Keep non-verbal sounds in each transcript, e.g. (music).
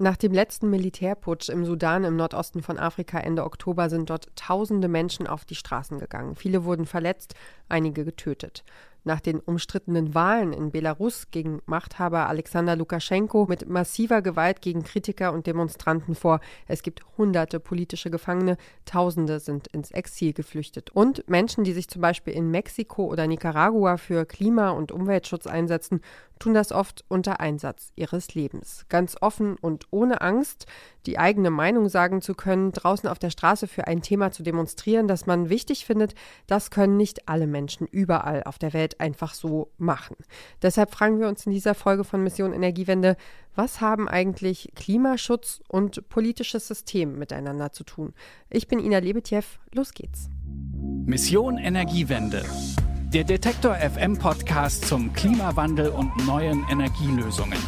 Nach dem letzten Militärputsch im Sudan im Nordosten von Afrika Ende Oktober sind dort tausende Menschen auf die Straßen gegangen. Viele wurden verletzt, einige getötet nach den umstrittenen Wahlen in Belarus gegen Machthaber Alexander Lukaschenko mit massiver Gewalt gegen Kritiker und Demonstranten vor. Es gibt hunderte politische Gefangene, Tausende sind ins Exil geflüchtet. Und Menschen, die sich zum Beispiel in Mexiko oder Nicaragua für Klima- und Umweltschutz einsetzen, tun das oft unter Einsatz ihres Lebens. Ganz offen und ohne Angst, die eigene Meinung sagen zu können, draußen auf der Straße für ein Thema zu demonstrieren, das man wichtig findet, das können nicht alle Menschen überall auf der Welt einfach so machen. Deshalb fragen wir uns in dieser Folge von Mission Energiewende, was haben eigentlich Klimaschutz und politisches System miteinander zu tun? Ich bin Ina Lebetjew, los geht's. Mission Energiewende der Detektor FM Podcast zum Klimawandel und neuen Energielösungen.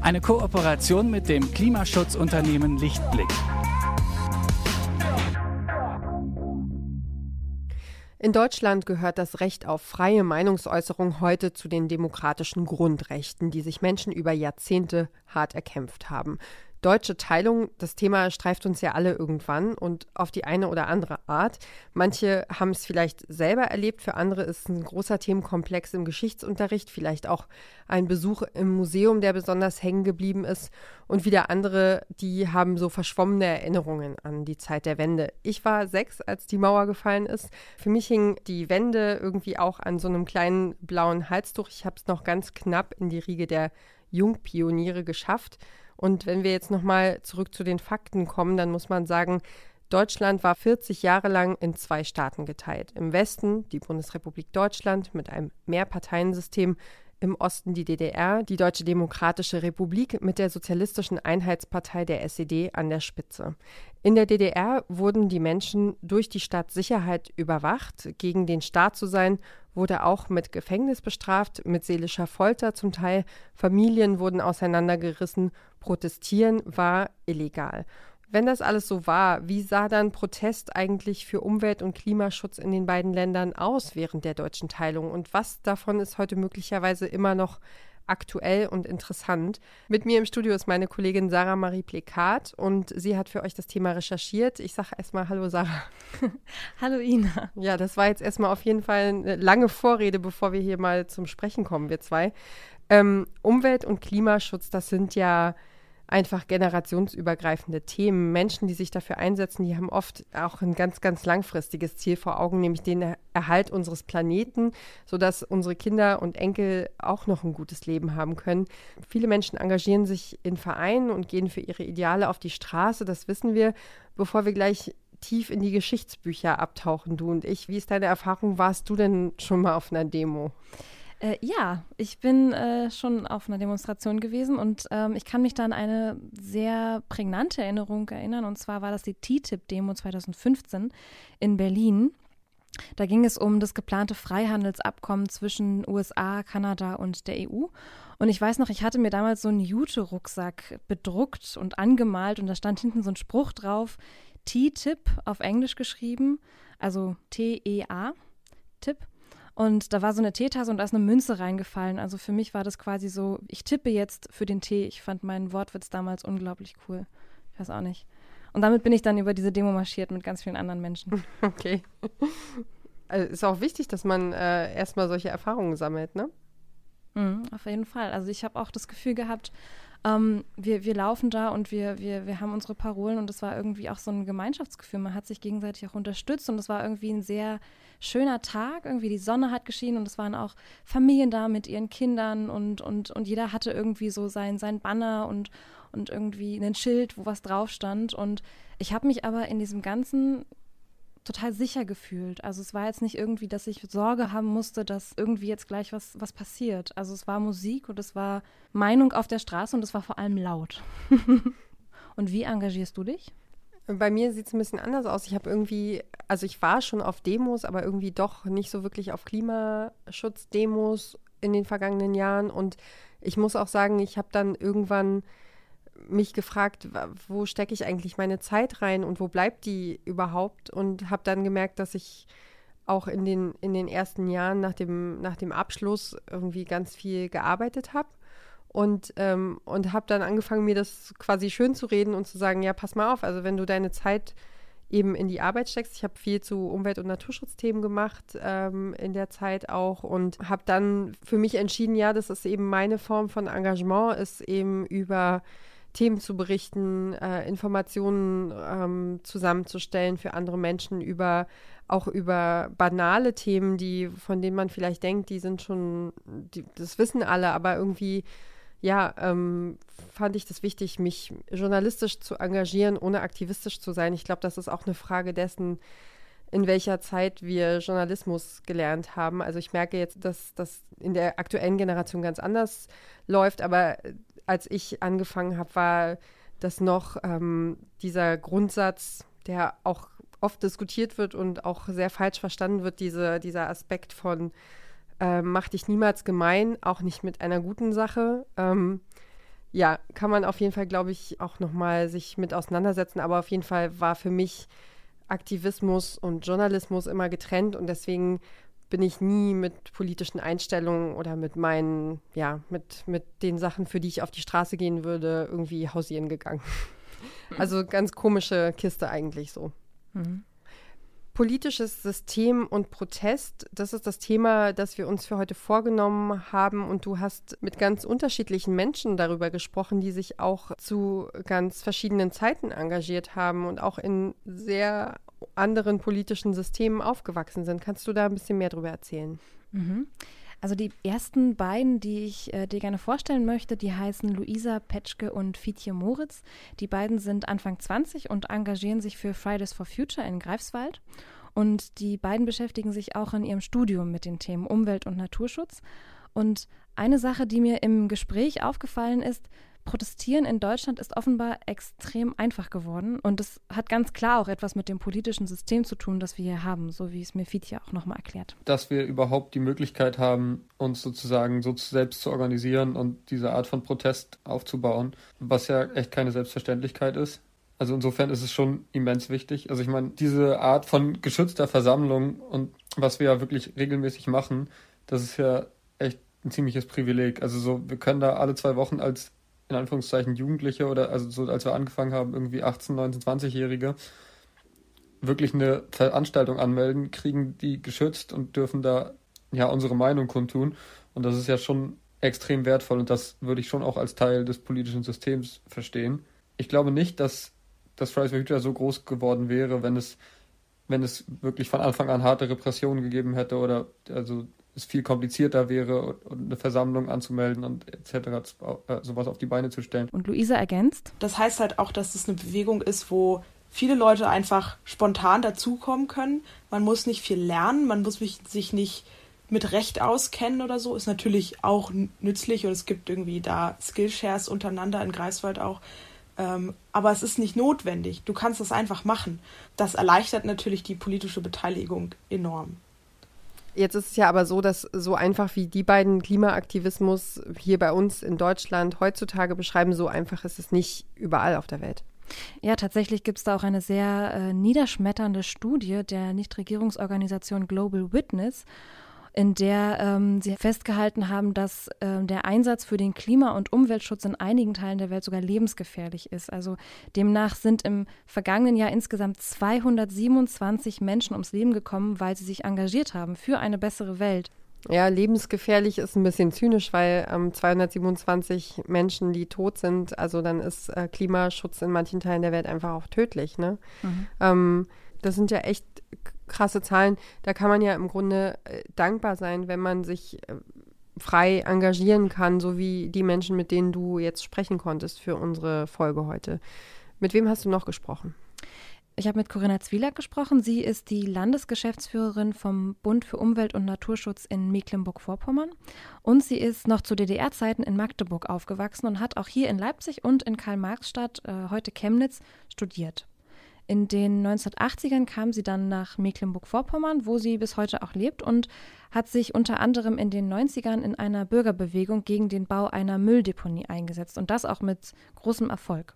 Eine Kooperation mit dem Klimaschutzunternehmen Lichtblick. In Deutschland gehört das Recht auf freie Meinungsäußerung heute zu den demokratischen Grundrechten, die sich Menschen über Jahrzehnte hart erkämpft haben deutsche Teilung, das Thema streift uns ja alle irgendwann und auf die eine oder andere Art. Manche haben es vielleicht selber erlebt, für andere ist es ein großer Themenkomplex im Geschichtsunterricht, vielleicht auch ein Besuch im Museum, der besonders hängen geblieben ist. Und wieder andere, die haben so verschwommene Erinnerungen an die Zeit der Wende. Ich war sechs, als die Mauer gefallen ist. Für mich hing die Wende irgendwie auch an so einem kleinen blauen Halstuch. Ich habe es noch ganz knapp in die Riege der Jungpioniere geschafft. Und wenn wir jetzt nochmal zurück zu den Fakten kommen, dann muss man sagen, Deutschland war 40 Jahre lang in zwei Staaten geteilt. Im Westen die Bundesrepublik Deutschland mit einem Mehrparteiensystem, im Osten die DDR, die Deutsche Demokratische Republik mit der Sozialistischen Einheitspartei der SED an der Spitze. In der DDR wurden die Menschen durch die Staatssicherheit überwacht. Gegen den Staat zu sein, wurde auch mit Gefängnis bestraft, mit seelischer Folter zum Teil. Familien wurden auseinandergerissen. Protestieren war illegal. Wenn das alles so war, wie sah dann Protest eigentlich für Umwelt- und Klimaschutz in den beiden Ländern aus während der deutschen Teilung? Und was davon ist heute möglicherweise immer noch aktuell und interessant. Mit mir im Studio ist meine Kollegin Sarah Marie Plekat und sie hat für euch das Thema recherchiert. Ich sage erstmal Hallo Sarah. (laughs) Hallo Ina. Ja, das war jetzt erstmal auf jeden Fall eine lange Vorrede, bevor wir hier mal zum Sprechen kommen, wir zwei. Ähm, Umwelt- und Klimaschutz, das sind ja einfach generationsübergreifende Themen. Menschen, die sich dafür einsetzen, die haben oft auch ein ganz, ganz langfristiges Ziel vor Augen, nämlich den Erhalt unseres Planeten, sodass unsere Kinder und Enkel auch noch ein gutes Leben haben können. Viele Menschen engagieren sich in Vereinen und gehen für ihre Ideale auf die Straße, das wissen wir. Bevor wir gleich tief in die Geschichtsbücher abtauchen, du und ich, wie ist deine Erfahrung? Warst du denn schon mal auf einer Demo? Äh, ja, ich bin äh, schon auf einer Demonstration gewesen und ähm, ich kann mich da an eine sehr prägnante Erinnerung erinnern. Und zwar war das die TTIP-Demo 2015 in Berlin. Da ging es um das geplante Freihandelsabkommen zwischen USA, Kanada und der EU. Und ich weiß noch, ich hatte mir damals so einen Jute-Rucksack bedruckt und angemalt und da stand hinten so ein Spruch drauf, T-Tip auf Englisch geschrieben, also T-E-A, Tipp. Und da war so eine Teetasse und da ist eine Münze reingefallen. Also für mich war das quasi so, ich tippe jetzt für den Tee. Ich fand meinen Wortwitz damals unglaublich cool. Ich weiß auch nicht. Und damit bin ich dann über diese Demo marschiert mit ganz vielen anderen Menschen. (laughs) Okay. Also ist auch wichtig, dass man äh, erstmal solche Erfahrungen sammelt, ne? Mhm, auf jeden Fall. Also ich habe auch das Gefühl gehabt, ähm, wir, wir laufen da und wir, wir, wir haben unsere Parolen und es war irgendwie auch so ein Gemeinschaftsgefühl. Man hat sich gegenseitig auch unterstützt und es war irgendwie ein sehr schöner Tag. Irgendwie die Sonne hat geschienen und es waren auch Familien da mit ihren Kindern und, und, und jeder hatte irgendwie so sein, sein Banner und, und irgendwie ein Schild, wo was drauf stand. Und ich habe mich aber in diesem ganzen total sicher gefühlt. Also es war jetzt nicht irgendwie, dass ich Sorge haben musste, dass irgendwie jetzt gleich was, was passiert. Also es war Musik und es war Meinung auf der Straße und es war vor allem laut. (laughs) und wie engagierst du dich? Bei mir sieht es ein bisschen anders aus. Ich habe irgendwie, also ich war schon auf Demos, aber irgendwie doch nicht so wirklich auf Klimaschutzdemos in den vergangenen Jahren. Und ich muss auch sagen, ich habe dann irgendwann mich gefragt, wo stecke ich eigentlich meine Zeit rein und wo bleibt die überhaupt? Und habe dann gemerkt, dass ich auch in den, in den ersten Jahren nach dem, nach dem Abschluss irgendwie ganz viel gearbeitet habe und, ähm, und habe dann angefangen, mir das quasi schön zu reden und zu sagen, ja, pass mal auf, also wenn du deine Zeit eben in die Arbeit steckst. Ich habe viel zu Umwelt- und Naturschutzthemen gemacht ähm, in der Zeit auch und habe dann für mich entschieden, ja, das ist eben meine Form von Engagement, ist eben über Themen zu berichten, äh, Informationen ähm, zusammenzustellen für andere Menschen über auch über banale Themen, die von denen man vielleicht denkt, die sind schon, die, das wissen alle, aber irgendwie ja, ähm, fand ich das wichtig, mich journalistisch zu engagieren, ohne aktivistisch zu sein. Ich glaube, das ist auch eine Frage dessen, in welcher Zeit wir Journalismus gelernt haben. Also ich merke jetzt, dass das in der aktuellen Generation ganz anders läuft, aber als ich angefangen habe, war das noch ähm, dieser Grundsatz, der auch oft diskutiert wird und auch sehr falsch verstanden wird, diese, dieser Aspekt von äh, mach dich niemals gemein, auch nicht mit einer guten Sache. Ähm, ja, kann man auf jeden Fall, glaube ich, auch nochmal sich mit auseinandersetzen. Aber auf jeden Fall war für mich Aktivismus und Journalismus immer getrennt und deswegen bin ich nie mit politischen Einstellungen oder mit meinen, ja, mit, mit den Sachen, für die ich auf die Straße gehen würde, irgendwie hausieren gegangen. Also ganz komische Kiste eigentlich so. Mhm. Politisches System und Protest, das ist das Thema, das wir uns für heute vorgenommen haben. Und du hast mit ganz unterschiedlichen Menschen darüber gesprochen, die sich auch zu ganz verschiedenen Zeiten engagiert haben und auch in sehr anderen politischen Systemen aufgewachsen sind. Kannst du da ein bisschen mehr darüber erzählen? Mhm. Also die ersten beiden, die ich äh, dir gerne vorstellen möchte, die heißen Luisa Petschke und Fietje Moritz. Die beiden sind Anfang 20 und engagieren sich für Fridays for Future in Greifswald. Und die beiden beschäftigen sich auch in ihrem Studium mit den Themen Umwelt- und Naturschutz. Und eine Sache, die mir im Gespräch aufgefallen ist, Protestieren in Deutschland ist offenbar extrem einfach geworden und das hat ganz klar auch etwas mit dem politischen System zu tun, das wir hier haben, so wie es mir Fitia auch nochmal erklärt. Dass wir überhaupt die Möglichkeit haben, uns sozusagen so selbst zu organisieren und diese Art von Protest aufzubauen, was ja echt keine Selbstverständlichkeit ist. Also insofern ist es schon immens wichtig. Also ich meine, diese Art von geschützter Versammlung und was wir ja wirklich regelmäßig machen, das ist ja echt ein ziemliches Privileg. Also so, wir können da alle zwei Wochen als in Anführungszeichen Jugendliche oder also so als wir angefangen haben, irgendwie 18, 19, 20-Jährige wirklich eine Veranstaltung anmelden, kriegen die geschützt und dürfen da ja unsere Meinung kundtun. Und das ist ja schon extrem wertvoll und das würde ich schon auch als Teil des politischen Systems verstehen. Ich glaube nicht, dass das Fridays for Future so groß geworden wäre, wenn es, wenn es wirklich von Anfang an harte Repressionen gegeben hätte oder also es viel komplizierter wäre, eine Versammlung anzumelden und etc. Äh, sowas auf die Beine zu stellen. Und Luisa ergänzt? Das heißt halt auch, dass es eine Bewegung ist, wo viele Leute einfach spontan dazukommen können. Man muss nicht viel lernen, man muss sich nicht mit Recht auskennen oder so. Ist natürlich auch nützlich und es gibt irgendwie da Skillshares untereinander in Greifswald auch. Ähm, aber es ist nicht notwendig. Du kannst das einfach machen. Das erleichtert natürlich die politische Beteiligung enorm. Jetzt ist es ja aber so, dass so einfach wie die beiden Klimaaktivismus hier bei uns in Deutschland heutzutage beschreiben, so einfach ist es nicht überall auf der Welt. Ja, tatsächlich gibt es da auch eine sehr äh, niederschmetternde Studie der Nichtregierungsorganisation Global Witness in der ähm, sie festgehalten haben, dass äh, der Einsatz für den Klima- und Umweltschutz in einigen Teilen der Welt sogar lebensgefährlich ist. Also demnach sind im vergangenen Jahr insgesamt 227 Menschen ums Leben gekommen, weil sie sich engagiert haben für eine bessere Welt. Ja, lebensgefährlich ist ein bisschen zynisch, weil ähm, 227 Menschen, die tot sind, also dann ist äh, Klimaschutz in manchen Teilen der Welt einfach auch tödlich. Ne? Mhm. Ähm, das sind ja echt krasse Zahlen. Da kann man ja im Grunde äh, dankbar sein, wenn man sich äh, frei engagieren kann, so wie die Menschen, mit denen du jetzt sprechen konntest für unsere Folge heute. Mit wem hast du noch gesprochen? Ich habe mit Corinna Zwielack gesprochen. Sie ist die Landesgeschäftsführerin vom Bund für Umwelt und Naturschutz in Mecklenburg-Vorpommern. Und sie ist noch zu DDR-Zeiten in Magdeburg aufgewachsen und hat auch hier in Leipzig und in Karl-Marx-Stadt, äh, heute Chemnitz, studiert. In den 1980ern kam sie dann nach Mecklenburg-Vorpommern, wo sie bis heute auch lebt und hat sich unter anderem in den 90ern in einer Bürgerbewegung gegen den Bau einer Mülldeponie eingesetzt und das auch mit großem Erfolg.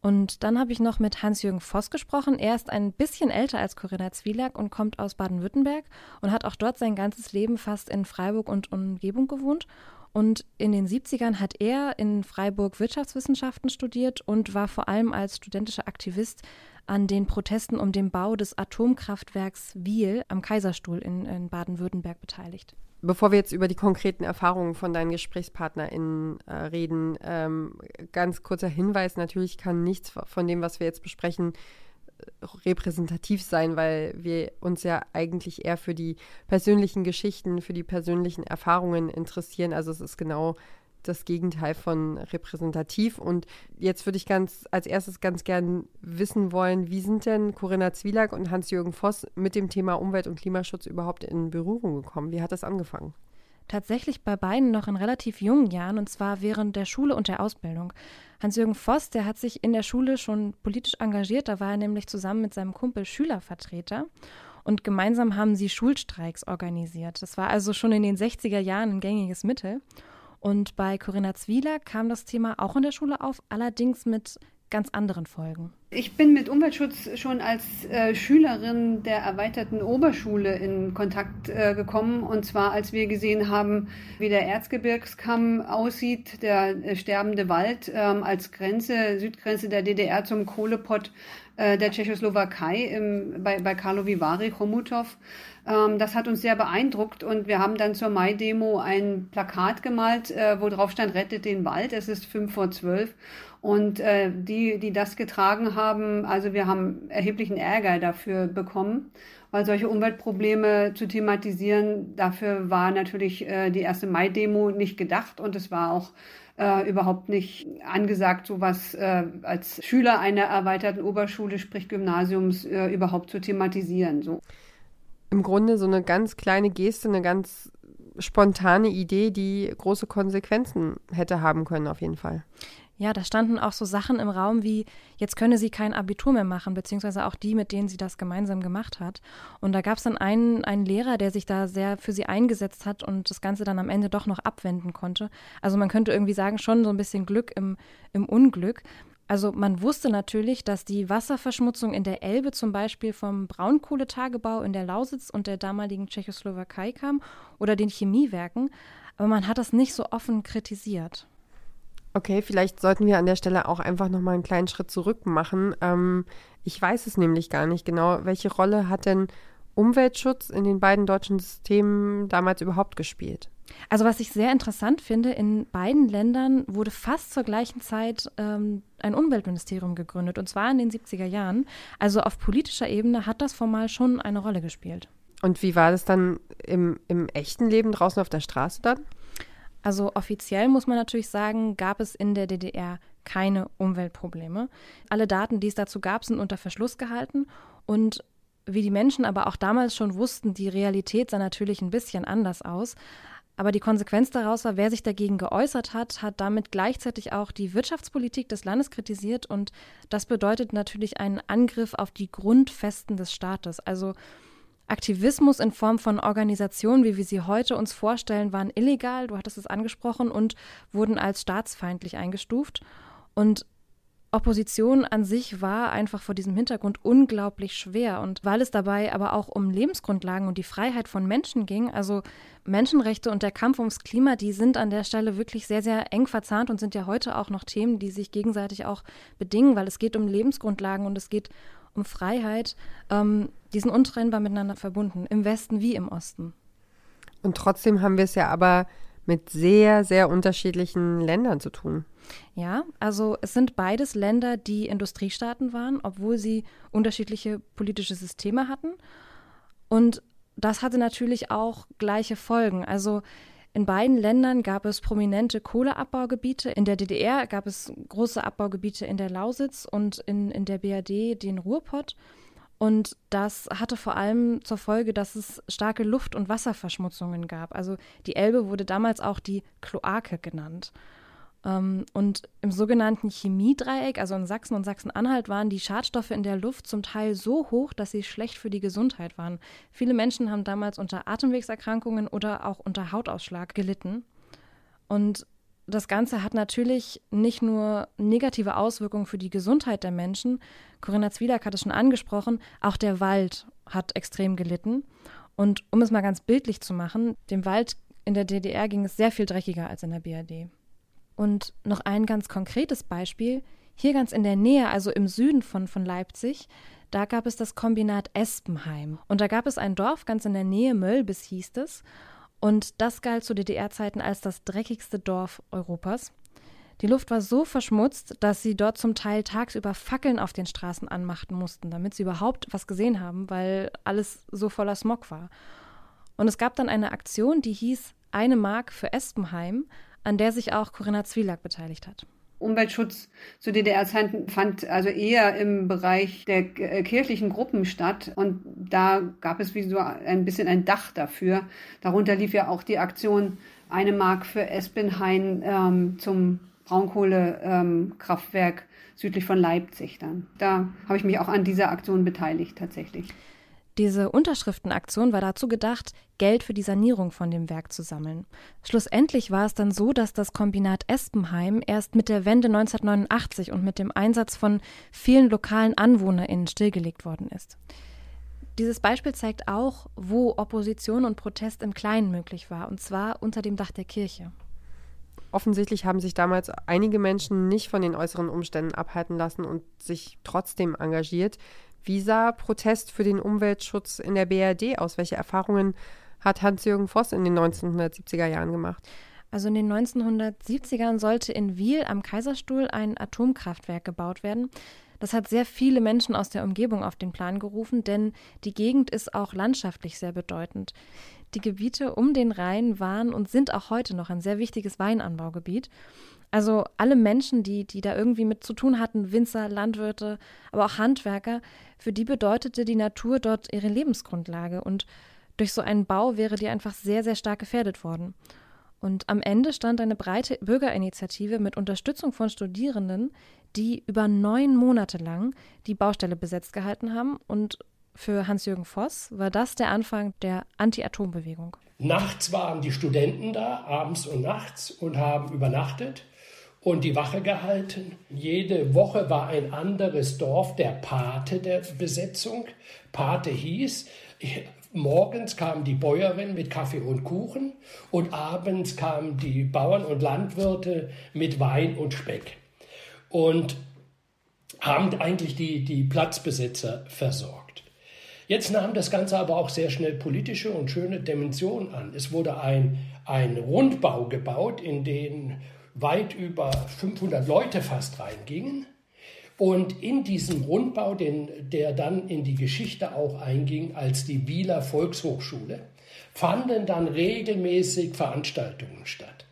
Und dann habe ich noch mit Hans-Jürgen Voss gesprochen. Er ist ein bisschen älter als Corinna Zwielack und kommt aus Baden-Württemberg und hat auch dort sein ganzes Leben fast in Freiburg und Umgebung gewohnt. Und in den 70ern hat er in Freiburg Wirtschaftswissenschaften studiert und war vor allem als studentischer Aktivist an den Protesten um den Bau des Atomkraftwerks Wiel am Kaiserstuhl in, in Baden-Württemberg beteiligt. Bevor wir jetzt über die konkreten Erfahrungen von deinen GesprächspartnerInnen äh, reden, ähm, ganz kurzer Hinweis: Natürlich kann nichts von dem, was wir jetzt besprechen, repräsentativ sein, weil wir uns ja eigentlich eher für die persönlichen Geschichten, für die persönlichen Erfahrungen interessieren. Also es ist genau das Gegenteil von repräsentativ. Und jetzt würde ich ganz als erstes ganz gern wissen wollen, wie sind denn Corinna Zwielak und Hans-Jürgen Voss mit dem Thema Umwelt- und Klimaschutz überhaupt in Berührung gekommen? Wie hat das angefangen? Tatsächlich bei beiden noch in relativ jungen Jahren und zwar während der Schule und der Ausbildung. Hans-Jürgen Voss, der hat sich in der Schule schon politisch engagiert, da war er nämlich zusammen mit seinem Kumpel Schülervertreter und gemeinsam haben sie Schulstreiks organisiert. Das war also schon in den 60er Jahren ein gängiges Mittel. Und bei Corinna Zwieler kam das Thema auch in der Schule auf, allerdings mit ganz anderen Folgen. Ich bin mit Umweltschutz schon als äh, Schülerin der erweiterten Oberschule in Kontakt äh, gekommen. Und zwar, als wir gesehen haben, wie der Erzgebirgskamm aussieht, der äh, sterbende Wald ähm, als Grenze, Südgrenze der DDR zum Kohlepott äh, der Tschechoslowakei im, bei, bei Karlovy Vary, Chomutov. Ähm, das hat uns sehr beeindruckt und wir haben dann zur Mai-Demo ein Plakat gemalt, äh, wo drauf stand, rettet den Wald. Es ist fünf vor zwölf. Und äh, die, die das getragen haben, also wir haben erheblichen Ärger dafür bekommen, weil solche Umweltprobleme zu thematisieren, dafür war natürlich äh, die erste Mai-Demo nicht gedacht und es war auch äh, überhaupt nicht angesagt, sowas äh, als Schüler einer erweiterten Oberschule, sprich Gymnasiums, äh, überhaupt zu thematisieren. So. Im Grunde so eine ganz kleine Geste, eine ganz spontane Idee, die große Konsequenzen hätte haben können, auf jeden Fall. Ja, da standen auch so Sachen im Raum wie, jetzt könne sie kein Abitur mehr machen, beziehungsweise auch die, mit denen sie das gemeinsam gemacht hat. Und da gab es dann einen, einen Lehrer, der sich da sehr für sie eingesetzt hat und das Ganze dann am Ende doch noch abwenden konnte. Also man könnte irgendwie sagen, schon so ein bisschen Glück im, im Unglück. Also man wusste natürlich, dass die Wasserverschmutzung in der Elbe zum Beispiel vom Braunkohletagebau in der Lausitz und der damaligen Tschechoslowakei kam oder den Chemiewerken, aber man hat das nicht so offen kritisiert. Okay, vielleicht sollten wir an der Stelle auch einfach nochmal einen kleinen Schritt zurück machen. Ähm, ich weiß es nämlich gar nicht genau. Welche Rolle hat denn Umweltschutz in den beiden deutschen Systemen damals überhaupt gespielt? Also was ich sehr interessant finde, in beiden Ländern wurde fast zur gleichen Zeit ähm, ein Umweltministerium gegründet, und zwar in den 70er Jahren. Also auf politischer Ebene hat das formal schon eine Rolle gespielt. Und wie war das dann im, im echten Leben draußen auf der Straße dann? Also offiziell muss man natürlich sagen, gab es in der DDR keine Umweltprobleme. Alle Daten, die es dazu gab, sind unter Verschluss gehalten und wie die Menschen aber auch damals schon wussten, die Realität sah natürlich ein bisschen anders aus. Aber die Konsequenz daraus war, wer sich dagegen geäußert hat, hat damit gleichzeitig auch die Wirtschaftspolitik des Landes kritisiert. Und das bedeutet natürlich einen Angriff auf die Grundfesten des Staates. Also Aktivismus in Form von Organisationen, wie wir sie heute uns vorstellen, waren illegal, du hattest es angesprochen, und wurden als staatsfeindlich eingestuft. Und Opposition an sich war einfach vor diesem Hintergrund unglaublich schwer. Und weil es dabei aber auch um Lebensgrundlagen und die Freiheit von Menschen ging, also Menschenrechte und der Kampf ums Klima, die sind an der Stelle wirklich sehr, sehr eng verzahnt und sind ja heute auch noch Themen, die sich gegenseitig auch bedingen, weil es geht um Lebensgrundlagen und es geht um Freiheit, ähm, die sind untrennbar miteinander verbunden, im Westen wie im Osten. Und trotzdem haben wir es ja aber mit sehr, sehr unterschiedlichen Ländern zu tun. Ja, also es sind beides Länder, die Industriestaaten waren, obwohl sie unterschiedliche politische Systeme hatten. Und das hatte natürlich auch gleiche Folgen. Also in beiden Ländern gab es prominente Kohleabbaugebiete. In der DDR gab es große Abbaugebiete in der Lausitz und in, in der BRD den Ruhrpott. Und das hatte vor allem zur Folge, dass es starke Luft- und Wasserverschmutzungen gab. Also die Elbe wurde damals auch die Kloake genannt. Ähm, und im sogenannten Chemiedreieck, also in Sachsen und Sachsen-Anhalt, waren die Schadstoffe in der Luft zum Teil so hoch, dass sie schlecht für die Gesundheit waren. Viele Menschen haben damals unter Atemwegserkrankungen oder auch unter Hautausschlag gelitten. Und das Ganze hat natürlich nicht nur negative Auswirkungen für die Gesundheit der Menschen. Corinna Zwiedak hat es schon angesprochen, auch der Wald hat extrem gelitten. Und um es mal ganz bildlich zu machen, dem Wald in der DDR ging es sehr viel dreckiger als in der BRD. Und noch ein ganz konkretes Beispiel. Hier ganz in der Nähe, also im Süden von, von Leipzig, da gab es das Kombinat Espenheim. Und da gab es ein Dorf ganz in der Nähe, Mölbis hieß es. Und das galt zu DDR-Zeiten als das dreckigste Dorf Europas. Die Luft war so verschmutzt, dass sie dort zum Teil tagsüber Fackeln auf den Straßen anmachten mussten, damit sie überhaupt was gesehen haben, weil alles so voller Smog war. Und es gab dann eine Aktion, die hieß Eine Mark für Espenheim, an der sich auch Corinna Zwielak beteiligt hat. Umweltschutz zu DDR-Zeiten fand also eher im Bereich der äh, kirchlichen Gruppen statt. Und da gab es wie so ein bisschen ein Dach dafür. Darunter lief ja auch die Aktion Eine Mark für Espenhain ähm, zum Braunkohlekraftwerk ähm, südlich von Leipzig dann. Da habe ich mich auch an dieser Aktion beteiligt tatsächlich. Diese Unterschriftenaktion war dazu gedacht, Geld für die Sanierung von dem Werk zu sammeln. Schlussendlich war es dann so, dass das Kombinat Espenheim erst mit der Wende 1989 und mit dem Einsatz von vielen lokalen AnwohnerInnen stillgelegt worden ist. Dieses Beispiel zeigt auch, wo Opposition und Protest im Kleinen möglich war, und zwar unter dem Dach der Kirche. Offensichtlich haben sich damals einige Menschen nicht von den äußeren Umständen abhalten lassen und sich trotzdem engagiert. Wie sah Protest für den Umweltschutz in der BRD aus? Welche Erfahrungen hat Hans-Jürgen Voss in den 1970er Jahren gemacht? Also in den 1970ern sollte in Wiel am Kaiserstuhl ein Atomkraftwerk gebaut werden. Das hat sehr viele Menschen aus der Umgebung auf den Plan gerufen, denn die Gegend ist auch landschaftlich sehr bedeutend. Die Gebiete um den Rhein waren und sind auch heute noch ein sehr wichtiges Weinanbaugebiet. Also alle Menschen, die, die da irgendwie mit zu tun hatten, Winzer, Landwirte, aber auch Handwerker, für die bedeutete die Natur dort ihre Lebensgrundlage. Und durch so einen Bau wäre die einfach sehr, sehr stark gefährdet worden. Und am Ende stand eine breite Bürgerinitiative mit Unterstützung von Studierenden, die über neun Monate lang die Baustelle besetzt gehalten haben. Und für Hans-Jürgen Voss war das der Anfang der Anti-Atom-Bewegung. Nachts waren die Studenten da, abends und nachts, und haben übernachtet und die Wache gehalten. Jede Woche war ein anderes Dorf der Pate der Besetzung. Pate hieß, morgens kamen die Bäuerinnen mit Kaffee und Kuchen und abends kamen die Bauern und Landwirte mit Wein und Speck. Und haben eigentlich die, die Platzbesetzer versorgt. Jetzt nahm das Ganze aber auch sehr schnell politische und schöne Dimensionen an. Es wurde ein, ein Rundbau gebaut, in den weit über 500 Leute fast reingingen. Und in diesem Rundbau, den, der dann in die Geschichte auch einging als die Wieler Volkshochschule, fanden dann regelmäßig Veranstaltungen statt.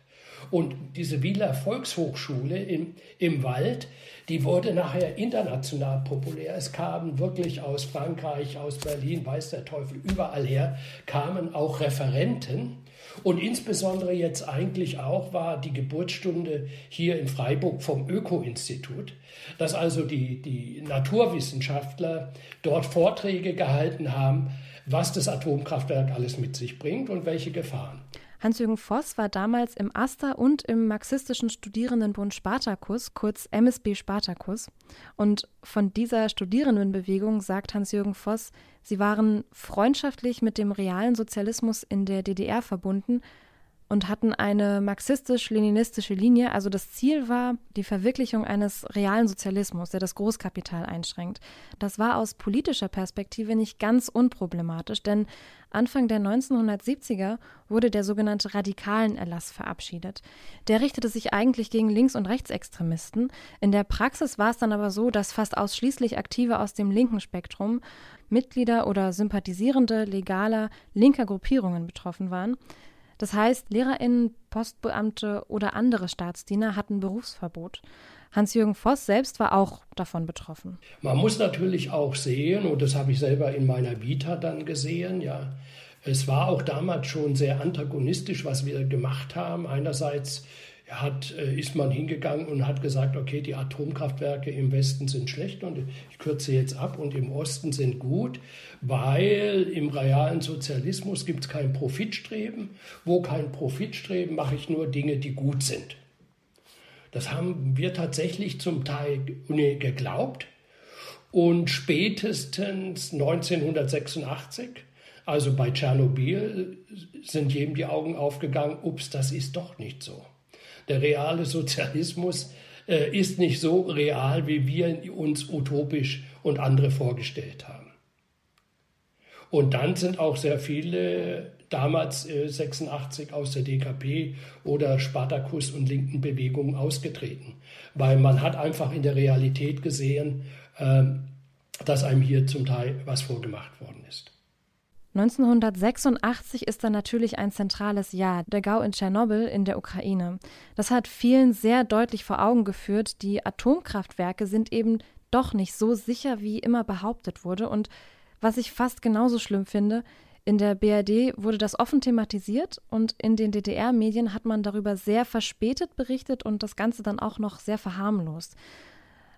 Und diese Wieler Volkshochschule im, im Wald, die wurde nachher international populär. Es kamen wirklich aus Frankreich, aus Berlin, weiß der Teufel, überall her, kamen auch Referenten und insbesondere jetzt eigentlich auch war die Geburtsstunde hier in Freiburg vom Öko-Institut, dass also die, die Naturwissenschaftler dort Vorträge gehalten haben, was das Atomkraftwerk alles mit sich bringt und welche Gefahren. Hans-Jürgen Voss war damals im AStA und im Marxistischen Studierendenbund Spartakus, kurz MSB Spartakus. Und von dieser Studierendenbewegung sagt Hans-Jürgen Voss, sie waren freundschaftlich mit dem realen Sozialismus in der DDR verbunden und hatten eine marxistisch-leninistische Linie. Also das Ziel war die Verwirklichung eines realen Sozialismus, der das Großkapital einschränkt. Das war aus politischer Perspektive nicht ganz unproblematisch, denn Anfang der 1970er wurde der sogenannte Radikalenerlass verabschiedet. Der richtete sich eigentlich gegen Links- und Rechtsextremisten. In der Praxis war es dann aber so, dass fast ausschließlich Aktive aus dem linken Spektrum Mitglieder oder Sympathisierende legaler linker Gruppierungen betroffen waren. Das heißt, Lehrerinnen, Postbeamte oder andere Staatsdiener hatten Berufsverbot. Hans-Jürgen Voss selbst war auch davon betroffen. Man muss natürlich auch sehen, und das habe ich selber in meiner Vita dann gesehen, ja, es war auch damals schon sehr antagonistisch, was wir gemacht haben. Einerseits hat, äh, ist man hingegangen und hat gesagt, okay, die Atomkraftwerke im Westen sind schlecht und ich kürze jetzt ab und im Osten sind gut, weil im realen Sozialismus gibt es kein Profitstreben. Wo kein Profitstreben, mache ich nur Dinge, die gut sind. Das haben wir tatsächlich zum Teil geglaubt und spätestens 1986 Also bei Tschernobyl sind jedem die Augen aufgegangen, ups, das ist doch nicht so. Der reale Sozialismus äh, ist nicht so real, wie wir uns utopisch und andere vorgestellt haben. Und dann sind auch sehr viele damals äh, 86 aus der DKP oder Spartakus und linken Bewegungen ausgetreten, weil man hat einfach in der Realität gesehen, äh, dass einem hier zum Teil was vorgemacht worden. 1986 ist dann natürlich ein zentrales Jahr, der Gau in Tschernobyl in der Ukraine. Das hat vielen sehr deutlich vor Augen geführt, die Atomkraftwerke sind eben doch nicht so sicher, wie immer behauptet wurde. Und was ich fast genauso schlimm finde, in der BRD wurde das offen thematisiert und in den DDR-Medien hat man darüber sehr verspätet berichtet und das Ganze dann auch noch sehr verharmlost.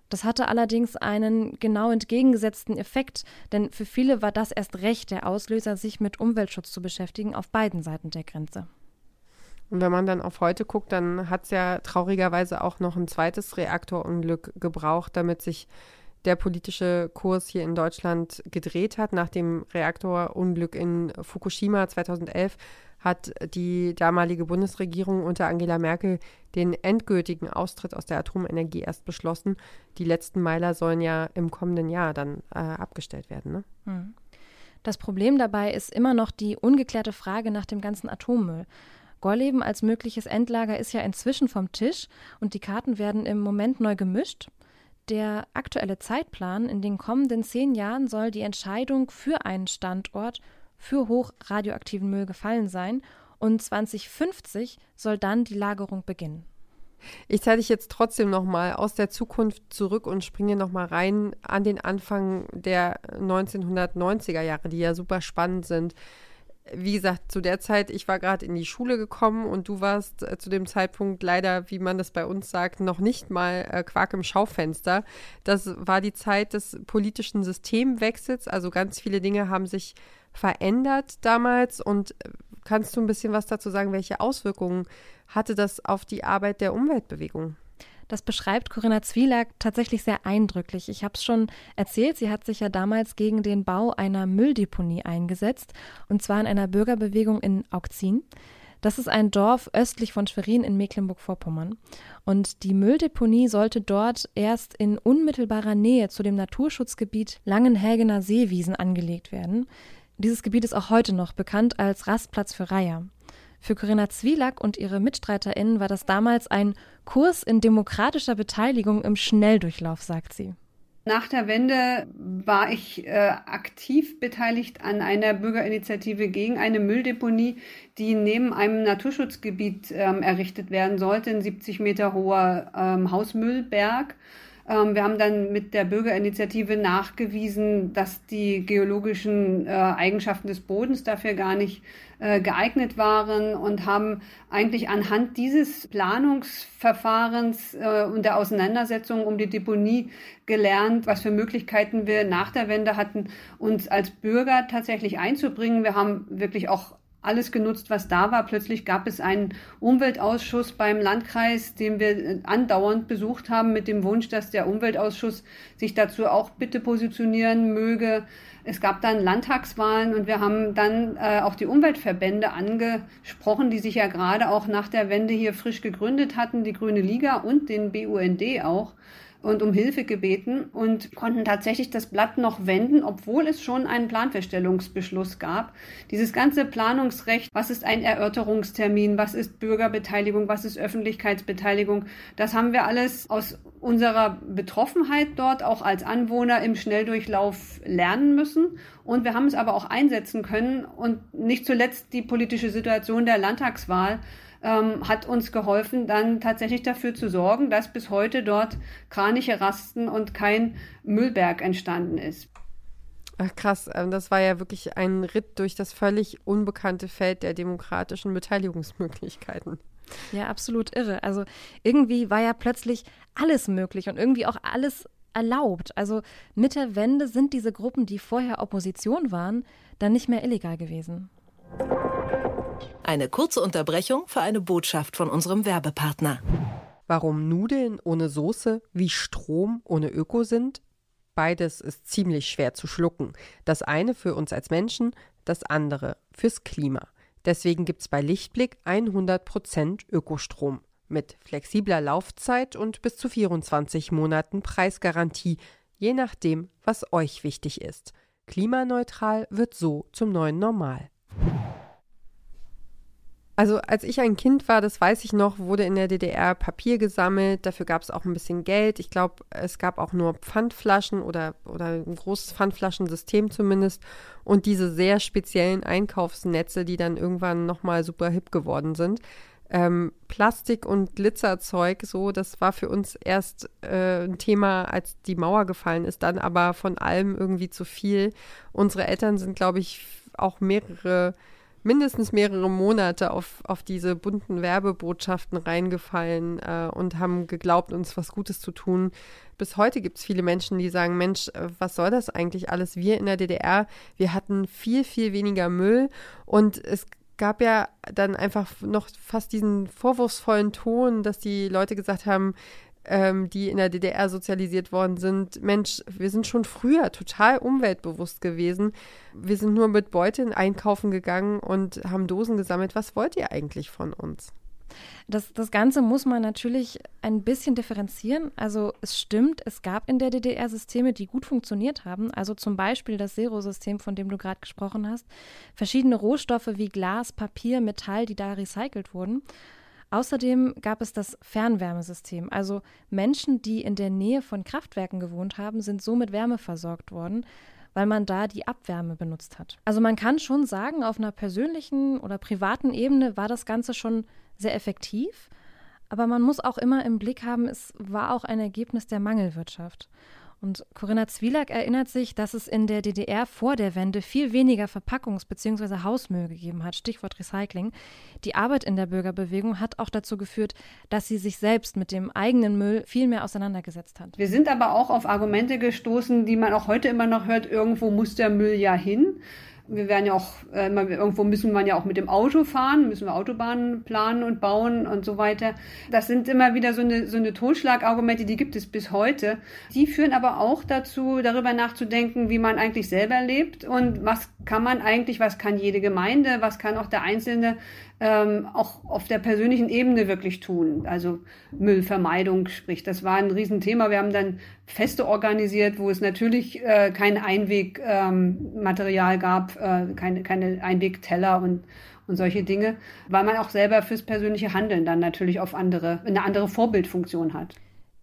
Das hatte allerdings einen genau entgegengesetzten Effekt, denn für viele war das erst recht der Auslöser, sich mit Umweltschutz zu beschäftigen auf beiden Seiten der Grenze. Und wenn man dann auf heute guckt, dann hat es ja traurigerweise auch noch ein zweites Reaktorunglück gebraucht, damit sich der politische Kurs hier in Deutschland gedreht hat. Nach dem Reaktorunglück in Fukushima 2011 hat die damalige Bundesregierung unter Angela Merkel den endgültigen Austritt aus der Atomenergie erst beschlossen. Die letzten Meiler sollen ja im kommenden Jahr dann äh, abgestellt werden. Ne? Hm. Das Problem dabei ist immer noch die ungeklärte Frage nach dem ganzen Atommüll. Gorleben als mögliches Endlager ist ja inzwischen vom Tisch und die Karten werden im Moment neu gemischt. Der aktuelle Zeitplan in den kommenden zehn Jahren soll die Entscheidung für einen Standort für hochradioaktiven Müll gefallen sein und 2050 soll dann die Lagerung beginnen. Ich zeige dich jetzt trotzdem nochmal aus der Zukunft zurück und springe nochmal rein an den Anfang der 1990er Jahre, die ja super spannend sind wie gesagt, zu der Zeit, ich war gerade in die Schule gekommen und du warst äh, zu dem Zeitpunkt leider, wie man das bei uns sagt, noch nicht mal äh, Quark im Schaufenster. Das war die Zeit des politischen Systemwechsels. Also ganz viele Dinge haben sich verändert damals. Und äh, kannst du ein bisschen was dazu sagen, welche Auswirkungen hatte das auf die Arbeit der Umweltbewegung? Das beschreibt Corinna Zwielack tatsächlich sehr eindrücklich. Ich habe es schon erzählt, sie hat sich ja damals gegen den Bau einer Mülldeponie eingesetzt, und zwar in einer Bürgerbewegung in Augzin. Das ist ein Dorf östlich von Schwerin in Mecklenburg-Vorpommern. Und die Mülldeponie sollte dort erst in unmittelbarer Nähe zu dem Naturschutzgebiet Langenhägener Seewiesen angelegt werden. Dieses Gebiet ist auch heute noch bekannt als Rastplatz für Reiher. Für Corinna Zwielack und ihre MitstreiterInnen war das damals ein Kurs in demokratischer Beteiligung im Schnelldurchlauf, sagt sie. Nach der Wende war ich äh, aktiv beteiligt an einer Bürgerinitiative gegen eine Mülldeponie, die neben einem Naturschutzgebiet ähm, errichtet werden sollte, ein 70 Meter hoher ähm, Hausmüllberg. Ähm, wir haben dann mit der Bürgerinitiative nachgewiesen, dass die geologischen äh, Eigenschaften des Bodens dafür gar nicht äh, geeignet waren und haben eigentlich anhand dieses Planungsverfahrens äh, und der Auseinandersetzung um die Deponie gelernt, was für Möglichkeiten wir nach der Wende hatten, uns als Bürger tatsächlich einzubringen. Wir haben wirklich auch alles genutzt, was da war. Plötzlich gab es einen Umweltausschuss beim Landkreis, den wir äh, andauernd besucht haben, mit dem Wunsch, dass der Umweltausschuss sich dazu auch bitte positionieren möge. Es gab dann Landtagswahlen und wir haben dann äh, auch die Umweltverbände angesprochen, die sich ja gerade auch nach der Wende hier frisch gegründet hatten, die Grüne Liga und den BUND auch und um Hilfe gebeten und konnten tatsächlich das Blatt noch wenden, obwohl es schon einen Planfeststellungsbeschluss gab. Dieses ganze Planungsrecht, was ist ein Erörterungstermin, was ist Bürgerbeteiligung, was ist Öffentlichkeitsbeteiligung, das haben wir alles aus unserer Betroffenheit dort auch als Anwohner im Schnelldurchlauf lernen müssen. Und wir haben es aber auch einsetzen können und nicht zuletzt die politische Situation der Landtagswahl ähm, hat uns geholfen, dann tatsächlich dafür zu sorgen, dass bis heute dort Kraniche rasten und kein Müllberg entstanden ist. Ach krass, ähm, das war ja wirklich ein Ritt durch das völlig unbekannte Feld der demokratischen Beteiligungsmöglichkeiten. Ja, absolut irre. Also irgendwie war ja plötzlich alles möglich und irgendwie auch alles erlaubt. Also mit der Wende sind diese Gruppen, die vorher Opposition waren, dann nicht mehr illegal gewesen. Eine kurze Unterbrechung für eine Botschaft von unserem Werbepartner. Warum Nudeln ohne Soße wie Strom ohne Öko sind? beides ist ziemlich schwer zu schlucken. Das eine für uns als Menschen, das andere fürs Klima. Deswegen gibt es bei Lichtblick 100% Ökostrom mit flexibler Laufzeit und bis zu 24 Monaten Preisgarantie, je nachdem, was euch wichtig ist. Klimaneutral wird so zum neuen Normal. Also als ich ein Kind war, das weiß ich noch, wurde in der DDR Papier gesammelt. Dafür gab es auch ein bisschen Geld. Ich glaube, es gab auch nur Pfandflaschen oder, oder ein großes Pfandflaschensystem zumindest. Und diese sehr speziellen Einkaufsnetze, die dann irgendwann nochmal super hip geworden sind. Ähm, Plastik und Glitzerzeug, so, das war für uns erst äh, ein Thema, als die Mauer gefallen ist, dann aber von allem irgendwie zu viel. Unsere Eltern sind, glaube ich, auch mehrere mindestens mehrere Monate auf, auf diese bunten Werbebotschaften reingefallen äh, und haben geglaubt, uns was Gutes zu tun. Bis heute gibt es viele Menschen, die sagen, Mensch, äh, was soll das eigentlich alles? Wir in der DDR, wir hatten viel, viel weniger Müll und es gab ja dann einfach noch fast diesen vorwurfsvollen Ton, dass die Leute gesagt haben, ähm, die in der DDR sozialisiert worden sind, Mensch, wir sind schon früher total umweltbewusst gewesen. Wir sind nur mit Beuteln einkaufen gegangen und haben Dosen gesammelt. Was wollt ihr eigentlich von uns? Das, das Ganze muss man natürlich ein bisschen differenzieren. Also es stimmt, es gab in der DDR Systeme, die gut funktioniert haben. Also zum Beispiel das Zero-System, von dem du gerade gesprochen hast. Verschiedene Rohstoffe wie Glas, Papier, Metall, die da recycelt wurden. Außerdem gab es das Fernwärmesystem. Also Menschen, die in der Nähe von Kraftwerken gewohnt haben, sind so mit Wärme versorgt worden, weil man da die Abwärme benutzt hat. Also man kann schon sagen, auf einer persönlichen oder privaten Ebene war das Ganze schon sehr effektiv. Aber man muss auch immer im Blick haben, es war auch ein Ergebnis der Mangelwirtschaft. Und Corinna Zwielak erinnert sich, dass es in der DDR vor der Wende viel weniger Verpackungs- bzw. Hausmüll gegeben hat, Stichwort Recycling. Die Arbeit in der Bürgerbewegung hat auch dazu geführt, dass sie sich selbst mit dem eigenen Müll viel mehr auseinandergesetzt hat. Wir sind aber auch auf Argumente gestoßen, die man auch heute immer noch hört, irgendwo muss der Müll ja hin wir werden ja auch, äh, irgendwo müssen wir ja auch mit dem Auto fahren, müssen wir Autobahnen planen und bauen und so weiter. Das sind immer wieder so eine, so eine Totschlagargumente, die gibt es bis heute. Die führen aber auch dazu, darüber nachzudenken, wie man eigentlich selber lebt und was kann man eigentlich, was kann jede Gemeinde, was kann auch der Einzelne ähm, auch auf der persönlichen Ebene wirklich tun. Also Müllvermeidung, sprich, das war ein Riesenthema. Wir haben dann Feste organisiert, wo es natürlich äh, kein Einwegmaterial ähm, gab, äh, keine, keine Einwegteller und und solche Dinge, weil man auch selber fürs persönliche Handeln dann natürlich auf andere, eine andere Vorbildfunktion hat.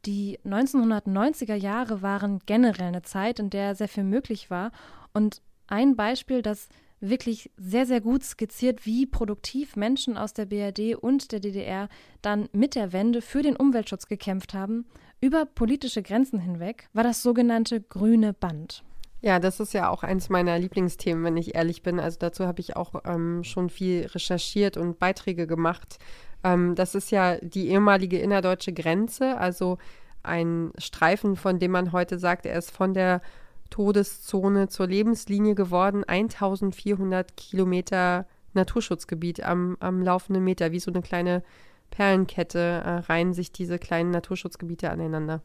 Die 1990er Jahre waren generell eine Zeit, in der sehr viel möglich war. Und ein Beispiel, das wirklich sehr, sehr gut skizziert, wie produktiv Menschen aus der BRD und der DDR dann mit der Wende für den Umweltschutz gekämpft haben. Über politische Grenzen hinweg war das sogenannte grüne Band. Ja, das ist ja auch eins meiner Lieblingsthemen, wenn ich ehrlich bin. Also dazu habe ich auch ähm, schon viel recherchiert und Beiträge gemacht. Ähm, das ist ja die ehemalige innerdeutsche Grenze, also ein Streifen, von dem man heute sagt, er ist von der Todeszone zur Lebenslinie geworden. 1400 Kilometer Naturschutzgebiet am, am laufenden Meter, wie so eine kleine Perlenkette äh, reihen sich diese kleinen Naturschutzgebiete aneinander.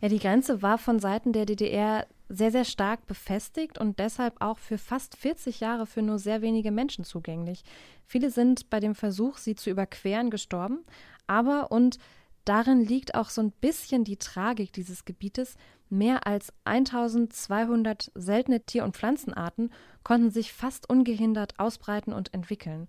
Ja, die Grenze war von Seiten der DDR sehr, sehr stark befestigt und deshalb auch für fast 40 Jahre für nur sehr wenige Menschen zugänglich. Viele sind bei dem Versuch, sie zu überqueren, gestorben. Aber, und darin liegt auch so ein bisschen die Tragik dieses Gebietes, Mehr als 1200 seltene Tier- und Pflanzenarten konnten sich fast ungehindert ausbreiten und entwickeln.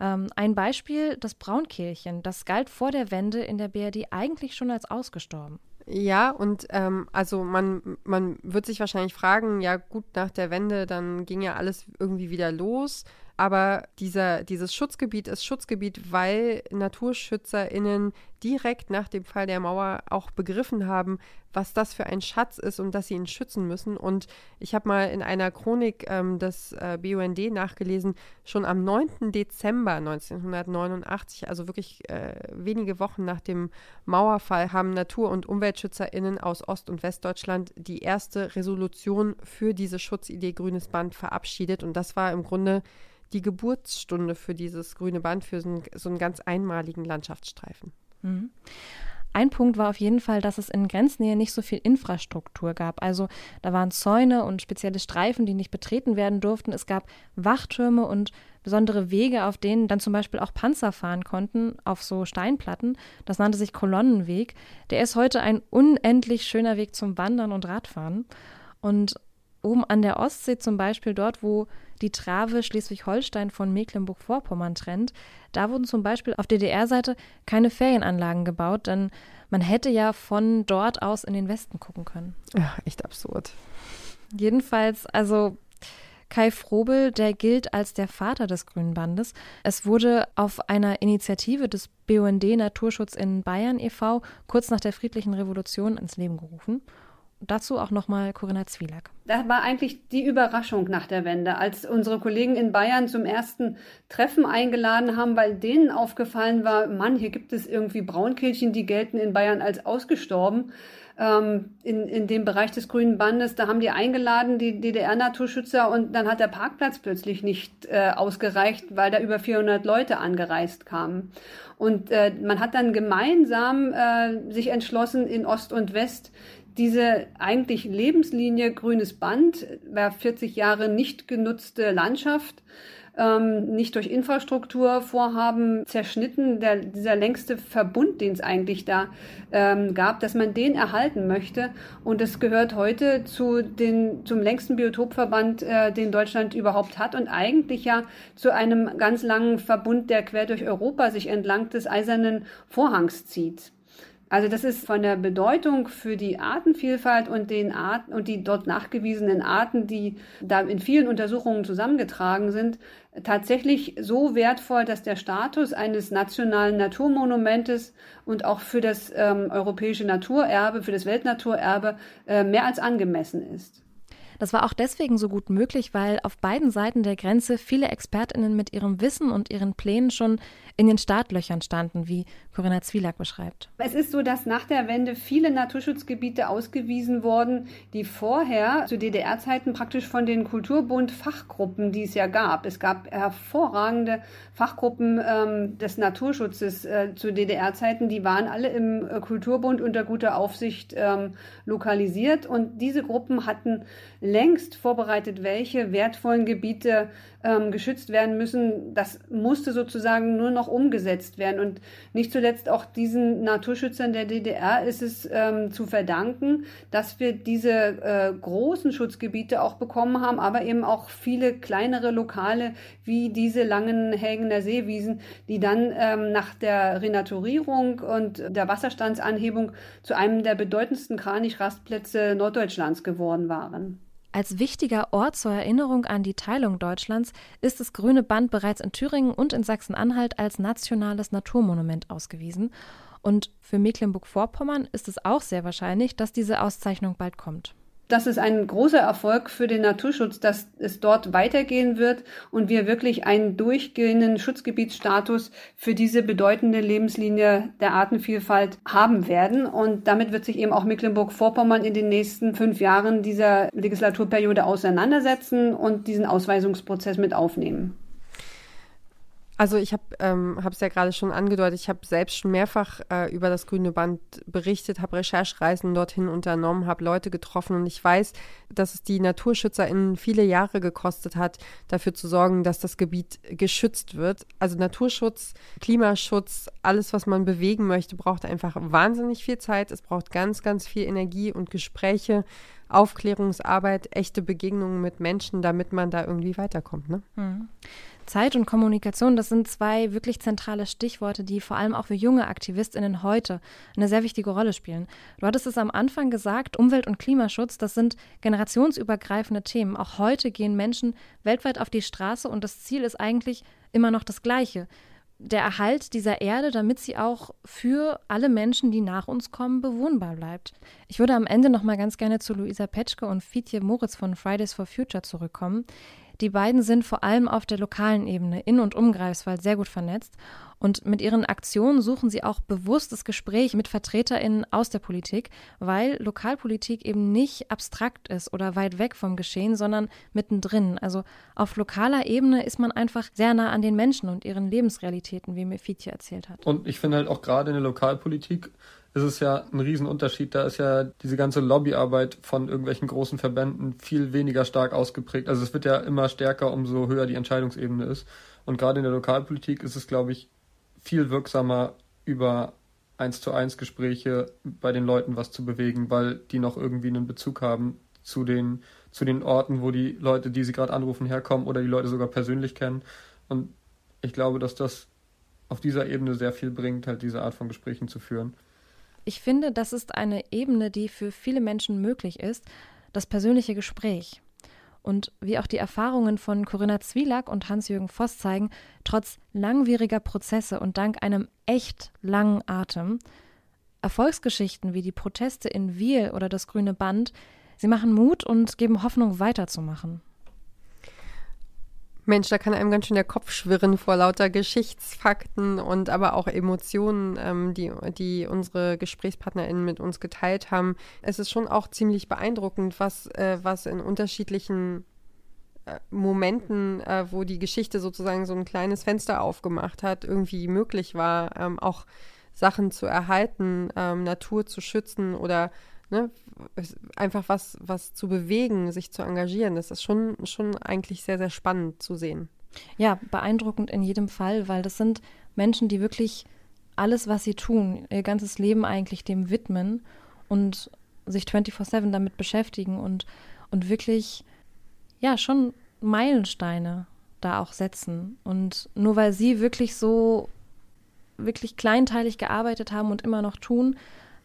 Ähm, ein Beispiel, das Braunkehlchen, das galt vor der Wende in der BRD eigentlich schon als ausgestorben. Ja, und ähm, also man, man wird sich wahrscheinlich fragen, ja gut, nach der Wende, dann ging ja alles irgendwie wieder los. Aber dieser, dieses Schutzgebiet ist Schutzgebiet, weil NaturschützerInnen direkt nach dem Fall der Mauer auch begriffen haben, was das für ein Schatz ist und dass sie ihn schützen müssen. Und ich habe mal in einer Chronik ähm, des äh, BUND nachgelesen, schon am 9. Dezember 1989, also wirklich äh, wenige Wochen nach dem Mauerfall, haben Natur- und UmweltschützerInnen aus Ost- und Westdeutschland die erste Resolution für diese Schutzidee Grünes Band verabschiedet. Und das war im Grunde die Geburtsstunde für dieses grüne Band, für so einen, so einen ganz einmaligen Landschaftsstreifen. Mhm. Ein Punkt war auf jeden Fall, dass es in Grenznähe nicht so viel Infrastruktur gab. Also da waren Zäune und spezielle Streifen, die nicht betreten werden durften. Es gab Wachtürme und besondere Wege, auf denen dann zum Beispiel auch Panzer fahren konnten, auf so Steinplatten. Das nannte sich Kolonnenweg. Der ist heute ein unendlich schöner Weg zum Wandern und Radfahren. Und oben an der Ostsee zum Beispiel, dort wo die Trave Schleswig-Holstein von Mecklenburg-Vorpommern trennt, da wurden zum Beispiel auf DDR-Seite keine Ferienanlagen gebaut, denn man hätte ja von dort aus in den Westen gucken können. Ja, echt absurd. Jedenfalls, also Kai Frobel, der gilt als der Vater des Grünen Bandes. Es wurde auf einer Initiative des BUND Naturschutz in Bayern e.V. kurz nach der friedlichen Revolution ins Leben gerufen dazu auch nochmal Corinna Zwielak. Das war eigentlich die Überraschung nach der Wende, als unsere Kollegen in Bayern zum ersten Treffen eingeladen haben, weil denen aufgefallen war, Mann, hier gibt es irgendwie Braunkehlchen, die gelten in Bayern als ausgestorben. Ähm, in, in dem Bereich des Grünen Bandes, da haben die eingeladen, die DDR-Naturschützer, und dann hat der Parkplatz plötzlich nicht äh, ausgereicht, weil da über 400 Leute angereist kamen. Und äh, man hat dann gemeinsam äh, sich entschlossen, in Ost und West diese eigentlich Lebenslinie grünes Band, war 40 Jahre nicht genutzte Landschaft, ähm, nicht durch Infrastrukturvorhaben zerschnitten, der, dieser längste Verbund, den es eigentlich da ähm, gab, dass man den erhalten möchte. Und es gehört heute zu den, zum längsten Biotopverband, äh, den Deutschland überhaupt hat und eigentlich ja zu einem ganz langen Verbund, der quer durch Europa sich entlang des eisernen Vorhangs zieht. Also das ist von der Bedeutung für die Artenvielfalt und den Arten und die dort nachgewiesenen Arten, die da in vielen Untersuchungen zusammengetragen sind, tatsächlich so wertvoll, dass der Status eines nationalen Naturmonumentes und auch für das ähm, europäische Naturerbe, für das Weltnaturerbe äh, mehr als angemessen ist. Das war auch deswegen so gut möglich, weil auf beiden Seiten der Grenze viele Expertinnen mit ihrem Wissen und ihren Plänen schon in den Startlöchern standen, wie Corinna Zwielak beschreibt. Es ist so, dass nach der Wende viele Naturschutzgebiete ausgewiesen wurden, die vorher zu DDR-Zeiten praktisch von den Kulturbund-Fachgruppen, die es ja gab. Es gab hervorragende Fachgruppen ähm, des Naturschutzes äh, zu DDR-Zeiten, die waren alle im äh, Kulturbund unter guter Aufsicht ähm, lokalisiert und diese Gruppen hatten längst vorbereitet, welche wertvollen Gebiete ähm, geschützt werden müssen. Das musste sozusagen nur noch umgesetzt werden. Und nicht zuletzt auch diesen Naturschützern der DDR ist es ähm, zu verdanken, dass wir diese äh, großen Schutzgebiete auch bekommen haben, aber eben auch viele kleinere Lokale wie diese langen Hägener Seewiesen, die dann ähm, nach der Renaturierung und der Wasserstandsanhebung zu einem der bedeutendsten Kranich-Rastplätze Norddeutschlands geworden waren. Als wichtiger Ort zur Erinnerung an die Teilung Deutschlands ist das Grüne Band bereits in Thüringen und in Sachsen-Anhalt als nationales Naturmonument ausgewiesen. Und für Mecklenburg-Vorpommern ist es auch sehr wahrscheinlich, dass diese Auszeichnung bald kommt das ist ein großer Erfolg für den Naturschutz, dass es dort weitergehen wird und wir wirklich einen durchgehenden Schutzgebietsstatus für diese bedeutende Lebenslinie der Artenvielfalt haben werden. Und damit wird sich eben auch Mecklenburg-Vorpommern in den nächsten fünf Jahren dieser Legislaturperiode auseinandersetzen und diesen Ausweisungsprozess mit aufnehmen. Also ich habe es ähm, ja gerade schon angedeutet, ich habe selbst schon mehrfach äh, über das grüne Band berichtet, habe Recherchereisen dorthin unternommen, habe Leute getroffen und ich weiß, dass es die NaturschützerInnen viele Jahre gekostet hat, dafür zu sorgen, dass das Gebiet geschützt wird. Also Naturschutz, Klimaschutz, alles, was man bewegen möchte, braucht einfach wahnsinnig viel Zeit. Es braucht ganz, ganz viel Energie und Gespräche. Aufklärungsarbeit, echte Begegnungen mit Menschen, damit man da irgendwie weiterkommt. Ne? Mhm. Zeit und Kommunikation, das sind zwei wirklich zentrale Stichworte, die vor allem auch für junge Aktivistinnen heute eine sehr wichtige Rolle spielen. Du hattest es am Anfang gesagt, Umwelt- und Klimaschutz, das sind generationsübergreifende Themen. Auch heute gehen Menschen weltweit auf die Straße und das Ziel ist eigentlich immer noch das gleiche. Der Erhalt dieser Erde, damit sie auch für alle Menschen, die nach uns kommen, bewohnbar bleibt. Ich würde am Ende noch mal ganz gerne zu Luisa Petschke und Fietje Moritz von Fridays for Future zurückkommen. Die beiden sind vor allem auf der lokalen Ebene in und um Greifswald sehr gut vernetzt und mit ihren Aktionen suchen sie auch bewusst das Gespräch mit VertreterInnen aus der Politik, weil Lokalpolitik eben nicht abstrakt ist oder weit weg vom Geschehen, sondern mittendrin. Also auf lokaler Ebene ist man einfach sehr nah an den Menschen und ihren Lebensrealitäten, wie mir Fietje erzählt hat. Und ich finde halt auch gerade in der Lokalpolitik ist es ja ein Riesenunterschied. Da ist ja diese ganze Lobbyarbeit von irgendwelchen großen Verbänden viel weniger stark ausgeprägt. Also es wird ja immer stärker, umso höher die Entscheidungsebene ist. Und gerade in der Lokalpolitik ist es, glaube ich, viel wirksamer, über eins zu eins Gespräche bei den Leuten was zu bewegen, weil die noch irgendwie einen Bezug haben zu den, zu den Orten, wo die Leute, die sie gerade anrufen, herkommen oder die Leute sogar persönlich kennen. Und ich glaube, dass das auf dieser Ebene sehr viel bringt, halt diese Art von Gesprächen zu führen. Ich finde, das ist eine Ebene, die für viele Menschen möglich ist, das persönliche Gespräch. Und wie auch die Erfahrungen von Corinna Zwielack und Hans-Jürgen Voss zeigen, trotz langwieriger Prozesse und dank einem echt langen Atem, Erfolgsgeschichten wie die Proteste in Wiel oder das Grüne Band, sie machen Mut und geben Hoffnung weiterzumachen. Mensch, da kann einem ganz schön der Kopf schwirren vor lauter Geschichtsfakten und aber auch Emotionen, ähm, die, die unsere GesprächspartnerInnen mit uns geteilt haben. Es ist schon auch ziemlich beeindruckend, was, äh, was in unterschiedlichen äh, Momenten, äh, wo die Geschichte sozusagen so ein kleines Fenster aufgemacht hat, irgendwie möglich war, ähm, auch Sachen zu erhalten, ähm, Natur zu schützen oder ne, einfach was, was zu bewegen, sich zu engagieren, das ist schon, schon eigentlich sehr, sehr spannend zu sehen. Ja, beeindruckend in jedem Fall, weil das sind Menschen, die wirklich alles, was sie tun, ihr ganzes Leben eigentlich dem widmen und sich 24-7 damit beschäftigen und, und wirklich, ja, schon Meilensteine da auch setzen. Und nur weil sie wirklich so, wirklich kleinteilig gearbeitet haben und immer noch tun,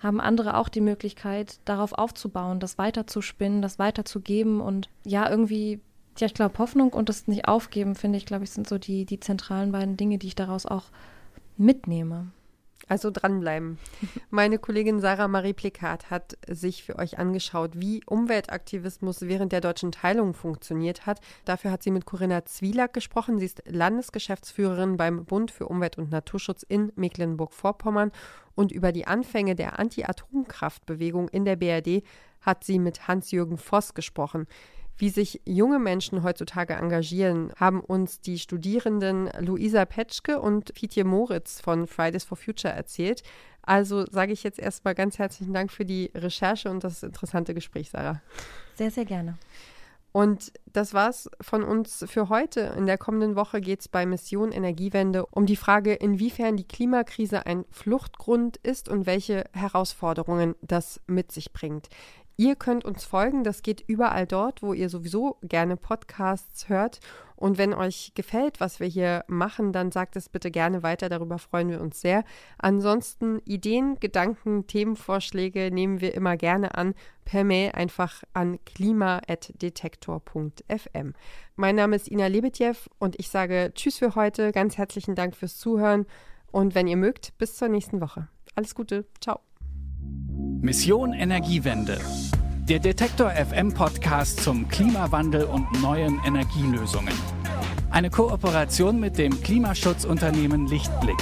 haben andere auch die Möglichkeit, darauf aufzubauen, das weiterzuspinnen, das weiterzugeben und ja, irgendwie, ja, ich glaube, Hoffnung und das nicht aufgeben, finde ich, glaube ich, sind so die, die zentralen beiden Dinge, die ich daraus auch mitnehme. Also dranbleiben. Meine Kollegin Sarah Marie Plikat hat sich für euch angeschaut, wie Umweltaktivismus während der deutschen Teilung funktioniert hat. Dafür hat sie mit Corinna Zwielack gesprochen. Sie ist Landesgeschäftsführerin beim Bund für Umwelt und Naturschutz in Mecklenburg-Vorpommern. Und über die Anfänge der Anti-Atomkraftbewegung in der BRD hat sie mit Hans-Jürgen Voss gesprochen. Wie sich junge Menschen heutzutage engagieren, haben uns die Studierenden Luisa Petschke und Fietje Moritz von Fridays for Future erzählt. Also sage ich jetzt erstmal ganz herzlichen Dank für die Recherche und das interessante Gespräch, Sarah. Sehr, sehr gerne. Und das war's von uns für heute. In der kommenden Woche geht es bei Mission Energiewende um die Frage, inwiefern die Klimakrise ein Fluchtgrund ist und welche Herausforderungen das mit sich bringt. Ihr könnt uns folgen, das geht überall dort, wo ihr sowieso gerne Podcasts hört. Und wenn euch gefällt, was wir hier machen, dann sagt es bitte gerne weiter, darüber freuen wir uns sehr. Ansonsten Ideen, Gedanken, Themenvorschläge nehmen wir immer gerne an, per Mail einfach an klima.detektor.fm. Mein Name ist Ina Lebetjew und ich sage Tschüss für heute, ganz herzlichen Dank fürs Zuhören und wenn ihr mögt, bis zur nächsten Woche. Alles Gute, ciao. Mission Energiewende. Der Detektor FM Podcast zum Klimawandel und neuen Energielösungen. Eine Kooperation mit dem Klimaschutzunternehmen Lichtblick.